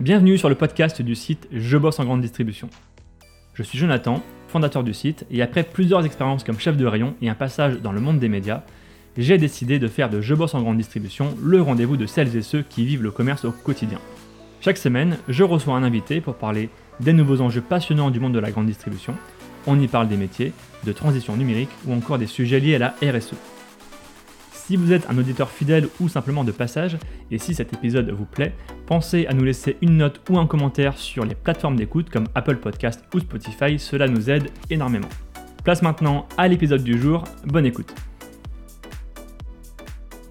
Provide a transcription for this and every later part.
Bienvenue sur le podcast du site Je bosse en grande distribution. Je suis Jonathan, fondateur du site, et après plusieurs expériences comme chef de rayon et un passage dans le monde des médias, j'ai décidé de faire de Je bosse en grande distribution le rendez-vous de celles et ceux qui vivent le commerce au quotidien. Chaque semaine, je reçois un invité pour parler des nouveaux enjeux passionnants du monde de la grande distribution. On y parle des métiers, de transition numérique ou encore des sujets liés à la RSE. Si vous êtes un auditeur fidèle ou simplement de passage, et si cet épisode vous plaît, pensez à nous laisser une note ou un commentaire sur les plateformes d'écoute comme Apple Podcast ou Spotify, cela nous aide énormément. Place maintenant à l'épisode du jour, bonne écoute.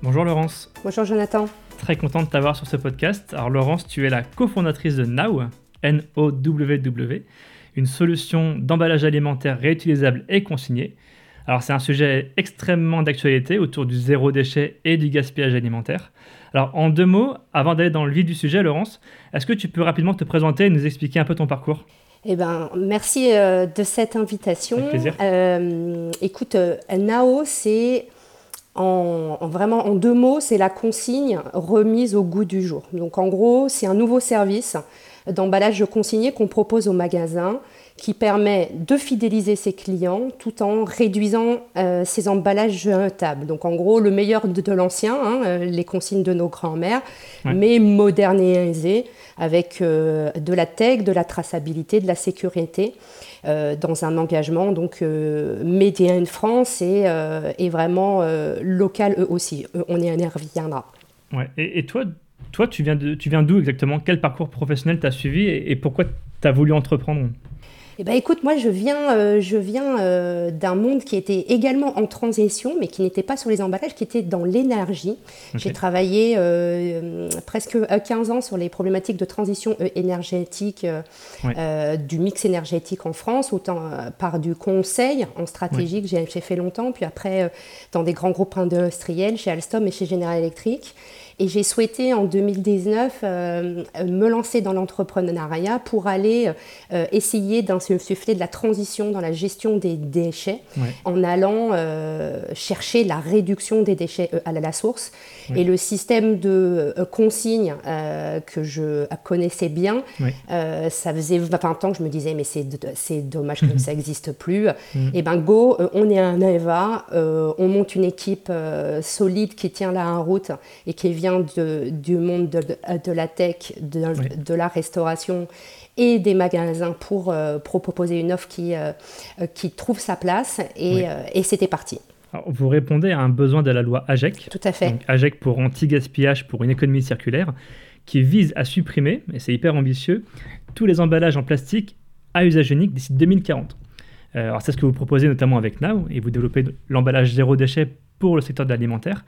Bonjour Laurence. Bonjour Jonathan. Très content de t'avoir sur ce podcast. Alors Laurence, tu es la cofondatrice de Now, N-O-W-W, une solution d'emballage alimentaire réutilisable et consigné alors c'est un sujet extrêmement d'actualité autour du zéro déchet et du gaspillage alimentaire. Alors en deux mots, avant d'aller dans le vif du sujet, Laurence, est-ce que tu peux rapidement te présenter et nous expliquer un peu ton parcours? Eh ben, merci euh, de cette invitation. Avec plaisir. Euh, écoute, euh, Nao, c'est en, vraiment en deux mots, c'est la consigne remise au goût du jour. Donc en gros, c'est un nouveau service d'emballage consigné qu'on propose au magasin qui permet de fidéliser ses clients tout en réduisant euh, ses emballages jetables. Donc en gros, le meilleur de, l'ancien, hein, euh, les consignes de nos grands-mères, mais modernisé avec euh, de la tech, de la traçabilité, de la sécurité, dans un engagement donc média in France et, et vraiment local eux aussi. on y reviendra. Ouais. Et, et toi, toi, tu viens d'où exactement? Quel parcours professionnel tu as suivi et, et pourquoi tu as voulu entreprendre? Eh ben, écoute, moi, je viens, euh, je viens euh, d'un monde qui était également en transition, mais qui n'était pas sur les emballages, qui était dans l'énergie. J'ai travaillé euh, presque 15 ans sur les problématiques de transition énergétique, du mix énergétique en France, autant par du conseil en stratégie que j'ai fait longtemps, puis après dans des grands groupes industriels, chez Alstom et chez General Electric. Et j'ai souhaité en 2019 euh, me lancer dans l'entrepreneuriat pour aller euh, essayer d'insuffler de la transition dans la gestion des déchets en allant euh, chercher la réduction des déchets à la source. Et le système de consigne que je connaissais bien, ça faisait 20 ans que je me disais mais c'est dommage que ça n'existe plus. Mhm. Et ben go, on est un EVA, on monte une équipe solide qui tient la route et qui vient du monde de, la tech, de, la restauration et des magasins pour, euh, proposer une offre qui, euh, qui trouve sa place. Et, euh, et c'était parti. vous répondez à un besoin de la loi AGEC. Tout à fait. AGEC pour anti-gaspillage pour une économie circulaire, qui vise à supprimer, et c'est hyper ambitieux, tous les emballages en plastique à usage unique d'ici 2040. alors c'est ce que vous proposez notamment avec Now, et vous développez l'emballage zéro déchet pour le secteur de l'alimentaire.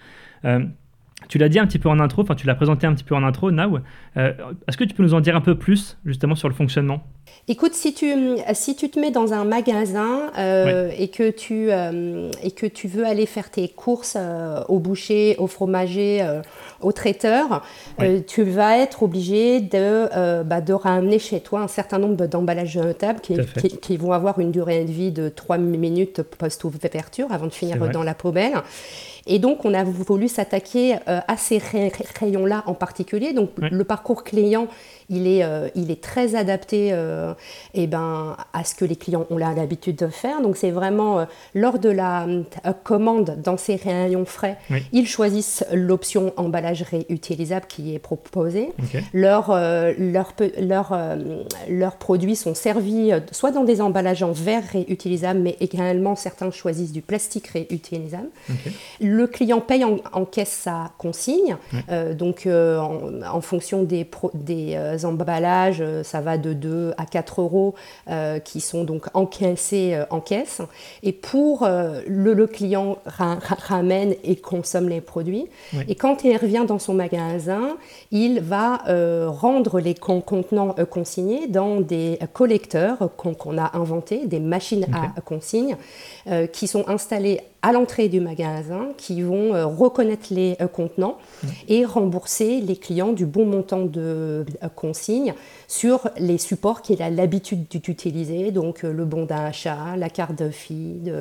Tu l'as dit un petit peu en intro, enfin tu l'as présenté un petit peu en intro, Now. Euh, est-ce que tu peux nous en dire un peu plus justement sur le fonctionnement? Écoute, si tu, si tu te mets dans un magasin euh, et, que tu, euh, et que tu veux aller faire tes courses au boucher, au fromager, au traiteur, tu vas être obligé de, bah, de ramener chez toi un certain nombre d'emballages jetables qui, qui, vont avoir une durée de vie de 3 minutes post-ouverture avant de finir dans la poubelle. Et donc, on a voulu s'attaquer euh, à ces rayons-là en particulier. Donc, le parcours client, il est, euh, il est très adapté euh, eh ben, à ce que les clients ont l'habitude de faire. Donc, c'est vraiment lors de la commande dans ces rayons frais, ils choisissent l'option emballage réutilisable qui est proposée. Leurs leur, leur, leurs produits sont servis soit dans des emballages en verre réutilisables, mais également certains choisissent du plastique réutilisable. Le client paye en, caisse sa consigne. Euh, donc, euh, en, fonction des, des euh, emballages, ça va de 2 à 4 euros qui sont donc encaissés en caisse. Et pour le, le, client ramène et consomme les produits. Et quand il revient dans son magasin, il va rendre les contenants consignés dans des collecteurs qu'on a inventés, des machines à consigne, qui sont installées à l'entrée du magasin qui vont reconnaître les contenants mmh. et rembourser les clients du bon montant de consignes sur les supports qu'il a l'habitude d'utiliser, donc le bon d'achat, la carte de fille,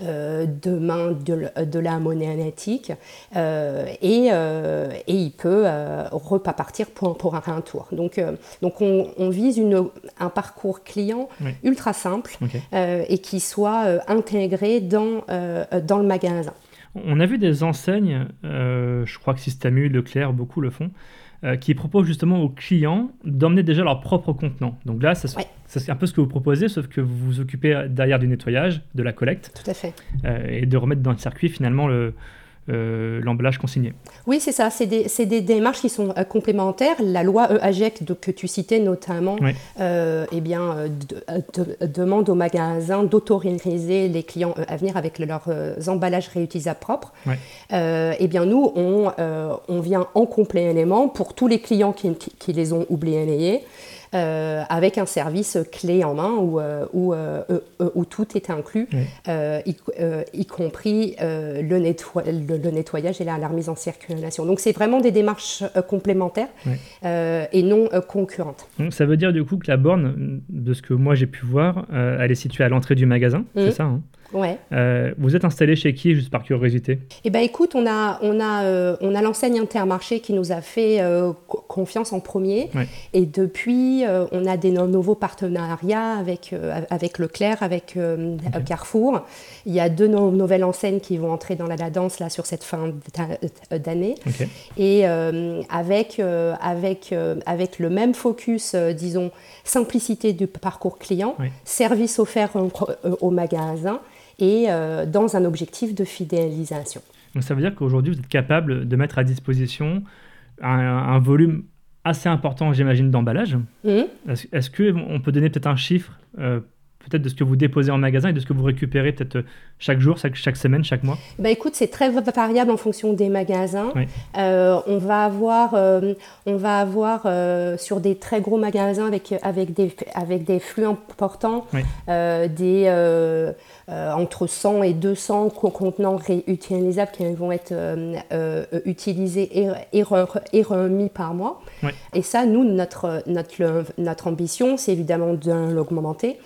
de, main de, la monnaie analytique, et, et, il peut repartir pour, pour un, tour. Donc, donc on, vise une, un parcours client ultra simple et qui soit intégré dans, dans le magasin. On a vu des enseignes, je crois que Système U, Leclerc, beaucoup le font, euh, qui proposent justement aux clients d'emmener déjà leur propre contenant. Donc là, c'est un peu ce que vous proposez, sauf que vous vous occupez derrière du nettoyage, de la collecte. Tout à fait. Euh, et de remettre dans le circuit finalement le, euh, l'emballage consigné. Oui, c'est ça. C'est des, démarches qui sont euh, complémentaires. La loi EAGEC que tu citais notamment euh, eh bien, demande aux magasins d'autoriser les clients à venir avec leurs emballages réutilisables propres. eh bien, nous, on, on, vient en complément pour tous les clients qui, qui les ont oubliés euh, avec un service clé en main où, euh, où, euh, où tout est inclus, y, compris le, le, nettoyage et la, remise en circulation. Donc c'est vraiment des démarches complémentaires et non concurrentes. Donc, ça veut dire du coup que la borne, de ce que moi j'ai pu voir, elle est située à l'entrée du magasin, c'est mmh. ça hein? Ouais. Euh, vous êtes installé chez qui, juste par curiosité? Eh ben, écoute, on a, on a, euh, on a l'enseigne Intermarché qui nous a fait euh, confiance en premier. Et depuis, on a des nouveaux partenariats avec, avec Leclerc, avec Carrefour. Il y a deux nouvelles enseignes qui vont entrer dans la, danse là, sur cette fin d'année. Et avec, avec, avec le même focus, disons, simplicité du parcours client, service offert au magasin et euh, dans un objectif de fidélisation. Donc ça veut dire qu'aujourd'hui, vous êtes capable de mettre à disposition un, volume assez important, j'imagine, d'emballage. Mmh. Est-ce qu'on peut donner peut-être un chiffre euh, peut-être de ce que vous déposez en magasin et de ce que vous récupérez peut-être euh, chaque jour, chaque, semaine, chaque mois? Bah Écoute, c'est très variable en fonction des magasins. Euh, on va avoir, euh, on va avoir sur des très gros magasins avec, avec, des, avec des flux importants, des, entre 100 et 200 contenants réutilisables qui vont être utilisés et, remis par mois. Et ça, nous, notre, notre, notre ambition, c'est évidemment de l'augmenter.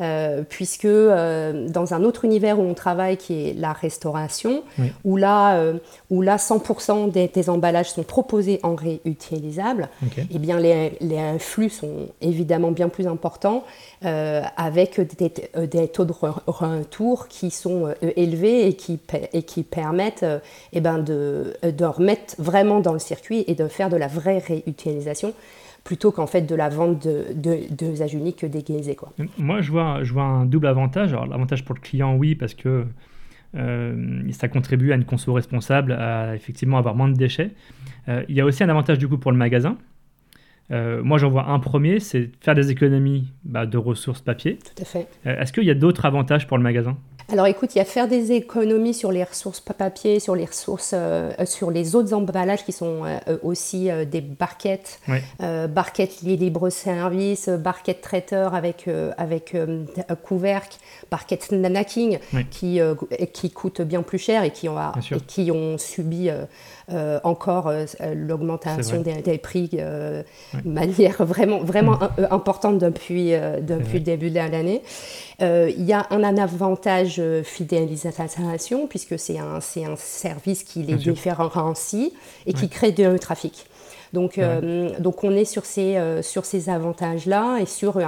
Euh, puisque euh, dans un autre univers où on travaille, qui est la restauration, où, là, euh, où là 100% des, emballages sont proposés en réutilisable, eh bien les, les, flux sont évidemment bien plus importants, avec des, taux de retour qui sont élevés et qui, et qui permettent eh ben de, de remettre vraiment dans le circuit et de faire de la vraie réutilisation plutôt qu'en fait de la vente de, de, uniques déguisés. Quoi. Moi, je vois, je vois un double avantage. Alors, l'avantage pour le client, oui, parce que euh, ça contribue à une conso responsable, à effectivement avoir moins de déchets. Euh, il y a aussi un avantage du coup pour le magasin. Euh, moi, j'en vois un premier, c'est faire des économies bah, de ressources papier. Tout à fait. Est-ce qu'il y a d'autres avantages pour le magasin? Alors écoute, il y a faire des économies sur les ressources papier, sur les ressources, euh, sur les autres emballages qui sont euh, aussi euh, des barquettes, barquettes libre-service, barquettes traiteur avec, avec couvercle, barquettes snacking qui, qui coûtent bien plus cher et qui ont, et qui ont subi euh, encore euh, l'augmentation des, prix de manière vraiment, vraiment mm. importante depuis, depuis le début de l'année. Euh, il y a un, avantage fidélisation puisque c'est un, un service qui les différencie et qui crée du trafic. Donc, donc on est sur ces, sur ces avantages-là et sur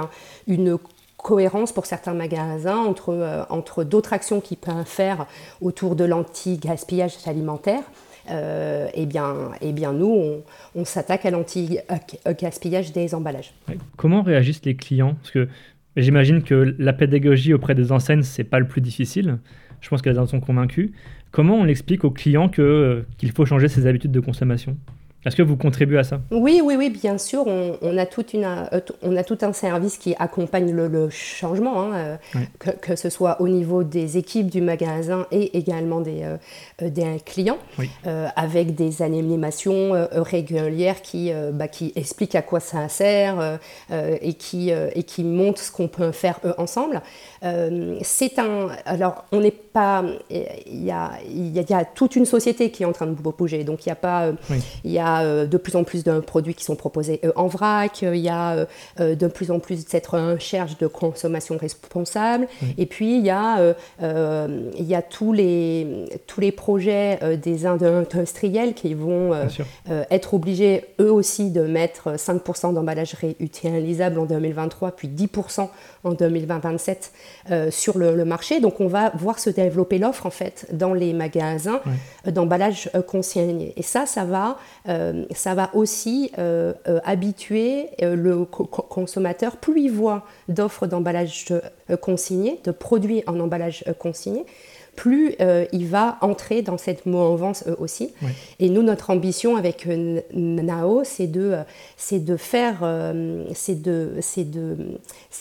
une cohérence pour certains magasins entre, entre d'autres actions qu'ils peuvent faire autour de l'anti-gaspillage alimentaire euh, eh, bien, eh bien, nous, on, s'attaque à l'anti-gaspillage des emballages. Comment réagissent les clients? Parce que j'imagine que la pédagogie auprès des enseignes, c'est pas le plus difficile. Je pense qu'elles en sont convaincues. Comment on explique aux clients euh, qu'il faut changer ses habitudes de consommation? Est-ce que vous contribuez à ça? Oui, oui, oui, bien sûr. On, a, toute une, euh, on a tout un service qui accompagne le, changement, hein, euh, que, ce soit au niveau des équipes du magasin et également des, euh, des clients, avec des animations régulières qui, bah, qui expliquent à quoi ça sert et, qui, et qui montrent ce qu'on peut faire ensemble. C'est un. Alors, on n'est pas. Il y a, y, y a, toute une société qui est en train de bouger, donc il n'y a pas. Il y a euh, de plus en plus de produits qui sont proposés euh, en vrac, il y a euh, de plus en plus cette recherche de consommation responsable, et puis il y a, il y a tous, les, tous les projets des industriels qui vont être obligés eux aussi de mettre 5% d'emballage réutilisable en 2023, puis 10% en 2027 sur le, marché. Donc on va voir se développer l'offre en fait dans les magasins d'emballage consigné. Et ça, ça va euh, ça va aussi euh, euh, habituer le consommateur, plus il voit d'offres d'emballage consigné, de produits en emballage consigné, plus il va entrer dans cette mouvance aussi. Et nous, notre ambition avec Nao, c'est de, de faire, c'est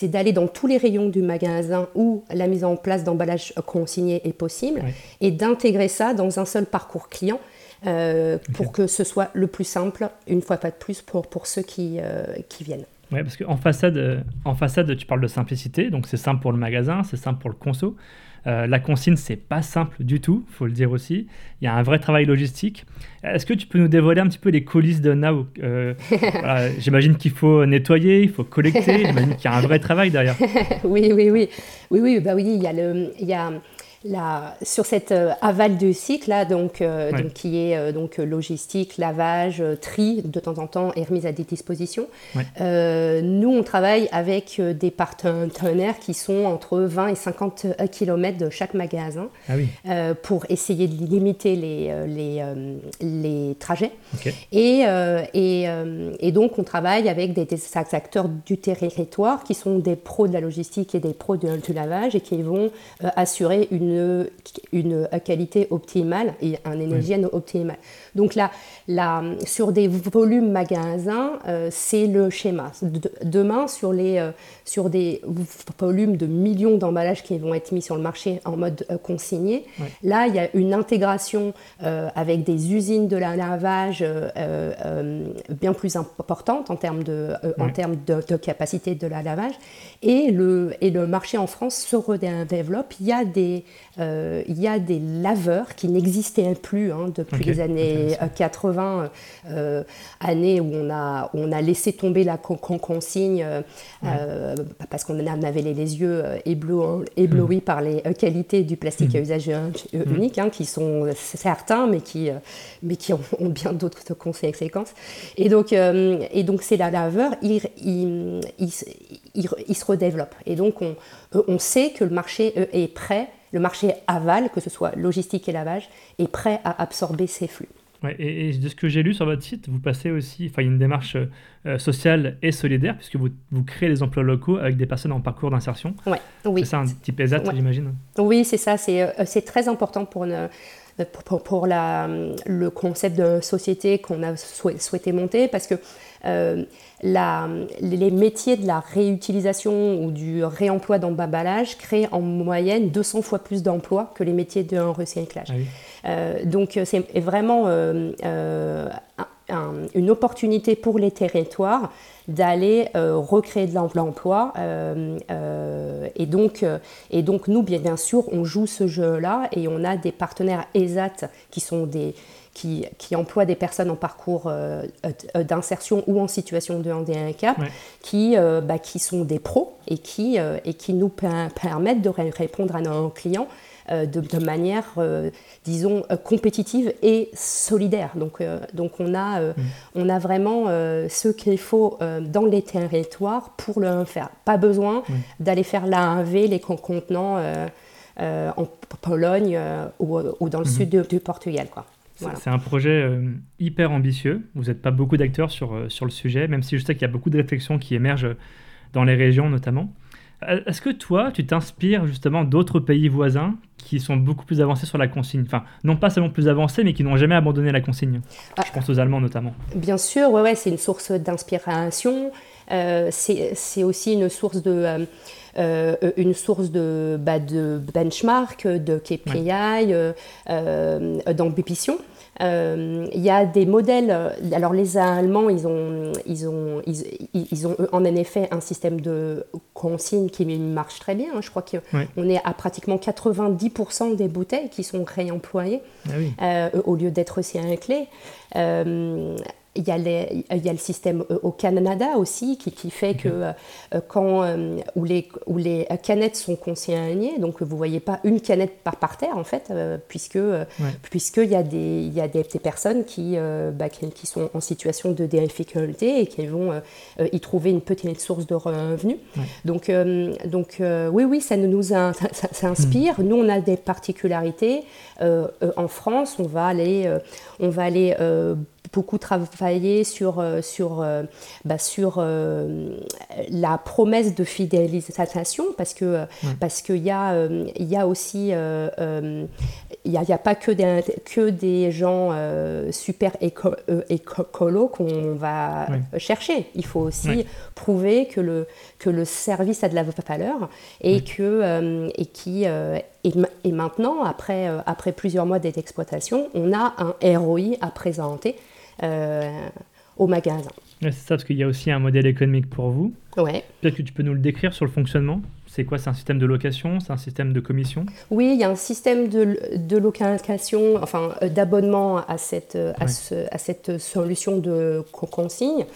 d'aller dans tous les rayons du magasin où la mise en place d'emballage consigné est possible et d'intégrer ça dans un seul parcours client euh, pour que ce soit le plus simple, une fois pas de plus, pour, pour ceux qui, euh, qui viennent. Oui, parce qu'en façade, euh, en façade, tu parles de simplicité, donc c'est simple pour le magasin, c'est simple pour le conso. la consigne, c'est pas simple du tout, faut le dire aussi. Il y a un vrai travail logistique. Est-ce que tu peux nous dévoiler un petit peu les coulisses de Now J'imagine qu'il faut nettoyer, il faut collecter. J'imagine qu'il y a un vrai travail derrière. oui, oui, oui, oui, oui. Bah oui, il y a le, il y a sur cette euh, aval de cycle là, donc, euh, donc, qui est euh, donc logistique, lavage, tri de temps en temps et remise à des dispositions. nous, on travaille avec des partenaires qui sont entre 20 et 50 km de chaque magasin ah pour essayer de limiter les, les, les trajets. Et, et, et, donc, on travaille avec des, acteurs du territoire qui sont des pros de la logistique et des pros du lavage et qui vont assurer une une, qualité optimale et un énergie optimale. Donc là, là, sur des volumes magasins, euh, c'est le schéma. demain, sur, les, euh, sur des volumes de millions d'emballages qui vont être mis sur le marché en mode euh, consigné, là, il y a une intégration avec des usines de lavage bien plus importante en termes de, en termes de, de, capacité de la lavage. Et le, et le marché en France se redéveloppe. Il y a des, il y a des laveurs qui n'existaient plus hein, depuis les années 80, euh, années où on a, on a laissé tomber la consigne euh, parce qu'on avait les, yeux éblouis, hmm. par les qualités du plastique à hmm. usage hmm. unique, hein, qui sont certains, mais qui, mais qui ont, bien d'autres conséquences. Et donc, et donc c'est la laveur, il, il, il, se redéveloppe. Et donc, on, on sait que le marché est prêt le marché aval, que ce soit logistique et lavage, est prêt à absorber ces flux et, de ce que j'ai lu sur votre site, vous passez aussi, enfin, une démarche euh, sociale et solidaire, puisque vous, vous, créez des emplois locaux avec des personnes en parcours d'insertion. Ouais, oui. C'est ça, un type ESAT, j'imagine Oui, c'est ça. C'est euh, très important pour, une, pour, pour la, le concept de société qu'on a souhaité monter, parce que euh, la, les métiers de la réutilisation ou du réemploi d'emballage créent en moyenne 200 fois plus d'emplois que les métiers de recyclage. Ah euh, donc c'est vraiment euh, une opportunité pour les territoires d'aller recréer de l'emploi. et, donc, et donc nous, bien, bien sûr, on joue ce jeu-là et on a des partenaires ESAT qui sont des, qui, qui emploient des personnes en parcours euh, euh, d'insertion ou en situation de handicap, qui, euh, bah, qui sont des pros et qui, et qui nous permettent de répondre à nos clients de, manière, disons, compétitive et solidaire. Donc, donc on, a, mm. on a vraiment ce qu'il faut dans les territoires pour le faire. Pas besoin d'aller faire l'AV, les contenants en Pologne ou, ou, dans le mm-hmm. sud du Portugal. Quoi. C'est un projet euh, hyper ambitieux. Vous n'êtes pas beaucoup d'acteurs sur, euh, sur le sujet, même si je sais qu'il y a beaucoup de réflexions qui émergent dans les régions notamment. Est-ce que toi, tu t'inspires justement d'autres pays voisins qui sont beaucoup plus avancés sur la consigne? Enfin, non pas seulement plus avancés, mais qui n'ont jamais abandonné la consigne. Ah. Je pense aux Allemands notamment. Bien sûr, ouais, ouais c'est une source d'inspiration. Euh, c'est aussi une source de... Euh, euh, une source de, bah, de benchmark, de KPI, d'ambition. Euh, il y a des modèles, alors les Allemands, ils ont, ils ont, ils, ont en effet un système de consigne qui marche très bien. Je crois qu'on est à pratiquement 90% des bouteilles qui sont réemployées ah euh, au lieu d'être recyclées. Il y, a il y, a le système euh, au Canada aussi qui, qui fait que euh, euh, quand où les, où les canettes sont consignées, donc vous voyez pas une canette par, par terre en fait, puisque puisqu'il y a des il y a des, personnes qui, bah, qui, sont en situation de difficulté et qui vont y trouver une petite source de revenus. Donc donc oui oui ça nous ça, ça, inspire. Hmm. Nous on a des particularités en France. On va aller on va aller beaucoup travaillé sur, euh, sur, euh, bah, sur euh, la promesse de fidélisation parce que parce qu'il y, a, il y a aussi il n'y a, a, pas que des, que des gens super éco, écolo qu'on va chercher. Il faut aussi prouver que le, que le service a de la valeur et, que, et, qui, et, et, maintenant, après, après plusieurs mois d'exploitation, on a un ROI à présenter au magasin. c'est ça, parce qu'il y a aussi un modèle économique pour vous. Ouais. Peut-être que tu peux nous le décrire sur le fonctionnement? C'est quoi C'est un système de location C'est un système de commission? Oui, il y a un système de, de location, enfin euh, d'abonnement à cette, euh, à, à, cette solution de consigne,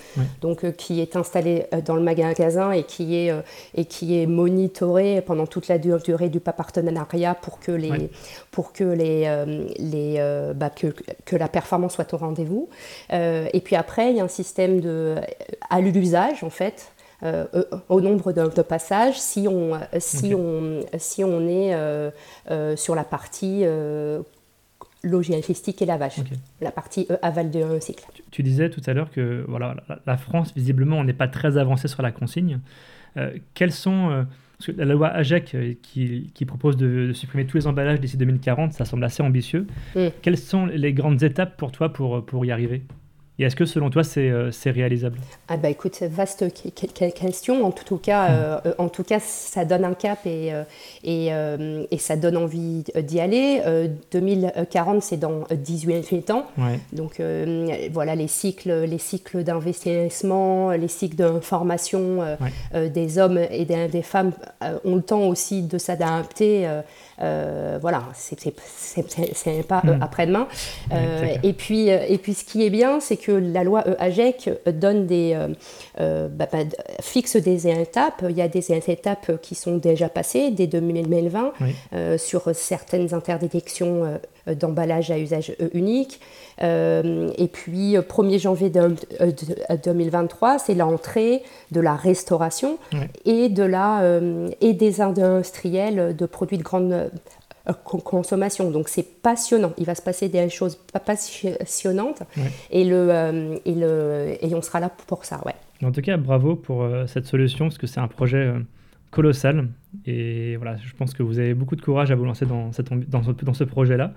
donc euh, qui est installée dans le magasin et qui est, et qui est monitorée pendant toute la durée du partenariat pour que, les, pour que, les, les, bah, que, que, la performance soit au rendez-vous. et puis après, il y a un système de, à l'usage, en fait, euh, euh, au nombre de, passages si on, si on, si on est euh, sur la partie logistique et lavage, la partie aval de cycle. Tu, disais tout à l'heure que voilà, la, France, visiblement, on n'est pas très avancé sur la consigne. quels sont la loi AGEC qui, qui propose de, supprimer tous les emballages d'ici 2040, ça semble assez ambitieux. Mm. Quelles sont les grandes étapes pour toi pour, pour y arriver? Et est-ce que selon toi, c'est euh, réalisable? Ah bah écoute, vaste question. En tout, cas, hmm. euh, en tout cas, ça donne un cap et, euh, et, et ça donne envie d'y aller. 2040, c'est dans 18 ans. Donc voilà, les cycles, les cycles d'investissement, les cycles de formation des hommes et des, femmes ont le temps aussi de s'adapter. Voilà, c'est pas hmm. après-demain. et, puis, et puis, ce qui est bien, c'est que la loi AGEC donne des, euh, euh, bah, bah, fixe des étapes. Il y a des étapes qui sont déjà passées dès 2020 euh, sur certaines interdictions d'emballage à usage unique. et puis, 1er janvier 2023, c'est l'entrée de la restauration et, de la, et des industriels de produits de grande euh, consommation. Donc c'est passionnant. Il va se passer des choses passionnantes et, le, euh, et, le, et on sera là pour ça. Ouais. En tout cas, bravo pour euh, cette solution parce que c'est un projet colossal. Et voilà, je pense que vous avez beaucoup de courage à vous lancer dans, cette, dans ce, dans ce projet-là.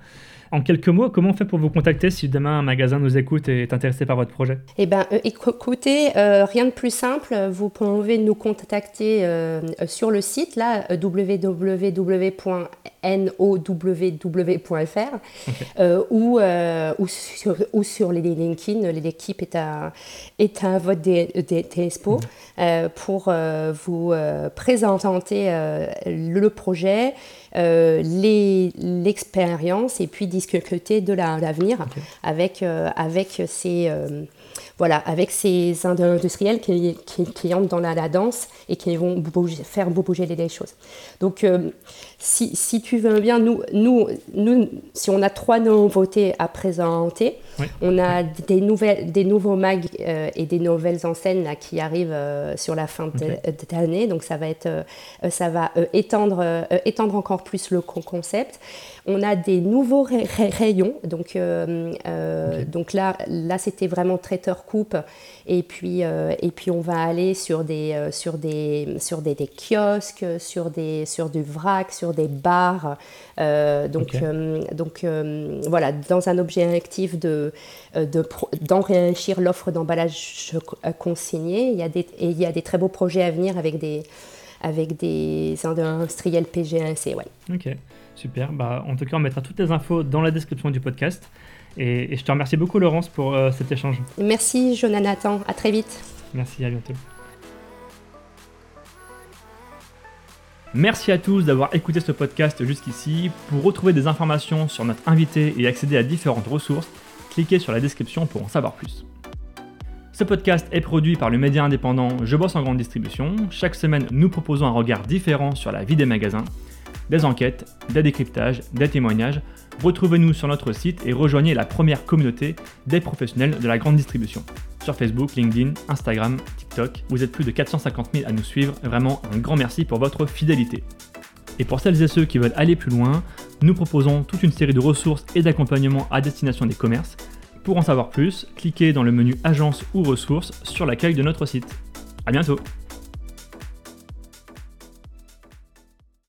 En quelques mots, comment on fait pour vous contacter si demain un magasin nous écoute et est intéressé par votre projet? Eh bien, euh, écoutez, euh, rien de plus simple. Vous pouvez nous contacter euh, sur le site, là, www.noww.fr ou, ou, sur, ou sur les LinkedIn. L'équipe est à, est à votre pour vous présenter le projet, l'expérience et puis discuter de l'avenir avec, euh, avec ces euh, voilà, avec ces industriels qui, qui, entrent dans la, danse et qui vont faire bouger les, choses. Donc, si, si, tu veux bien, nous, nous, nous, si on a trois nouveautés à présenter, on a des, nouvelles, des nouveaux mags et des nouvelles enseignes là, qui arrivent sur la fin de, l'année. Donc, ça va être, ça va étendre, étendre encore plus le concept. On a des nouveaux rayons, donc, donc là, là c'était vraiment traiteur coupe, et puis, et puis on va aller sur des, sur des, sur des, des, kiosques, sur, des, sur du vrac, sur des bars. donc, donc voilà, dans un objectif de, d'enrichir l'offre d'emballage consigné. Il y, a des, et il y a des très beaux projets à venir avec des, avec des industriels PG1C. Ouais. Ok, super. Bah, en tout cas, on mettra toutes les infos dans la description du podcast. Et, je te remercie beaucoup, Laurence, pour euh, cet échange. Merci, Jonathan. À très vite. Merci, à bientôt. Merci à tous d'avoir écouté ce podcast jusqu'ici. Pour retrouver des informations sur notre invité et accéder à différentes ressources, cliquez sur la description pour en savoir plus. Ce podcast est produit par le média indépendant Je bosse en grande distribution. Chaque semaine, nous proposons un regard différent sur la vie des magasins, des enquêtes, des décryptages, des témoignages. Retrouvez-nous sur notre site et rejoignez la première communauté des professionnels de la grande distribution. Sur Facebook, LinkedIn, Instagram, TikTok, vous êtes plus de 450 000 à nous suivre. Vraiment un grand merci pour votre fidélité. Et pour celles et ceux qui veulent aller plus loin, nous proposons toute une série de ressources et d'accompagnements à destination des commerces pour en savoir plus, cliquez dans le menu Agence ou ressources sur l'accueil de notre site. A bientôt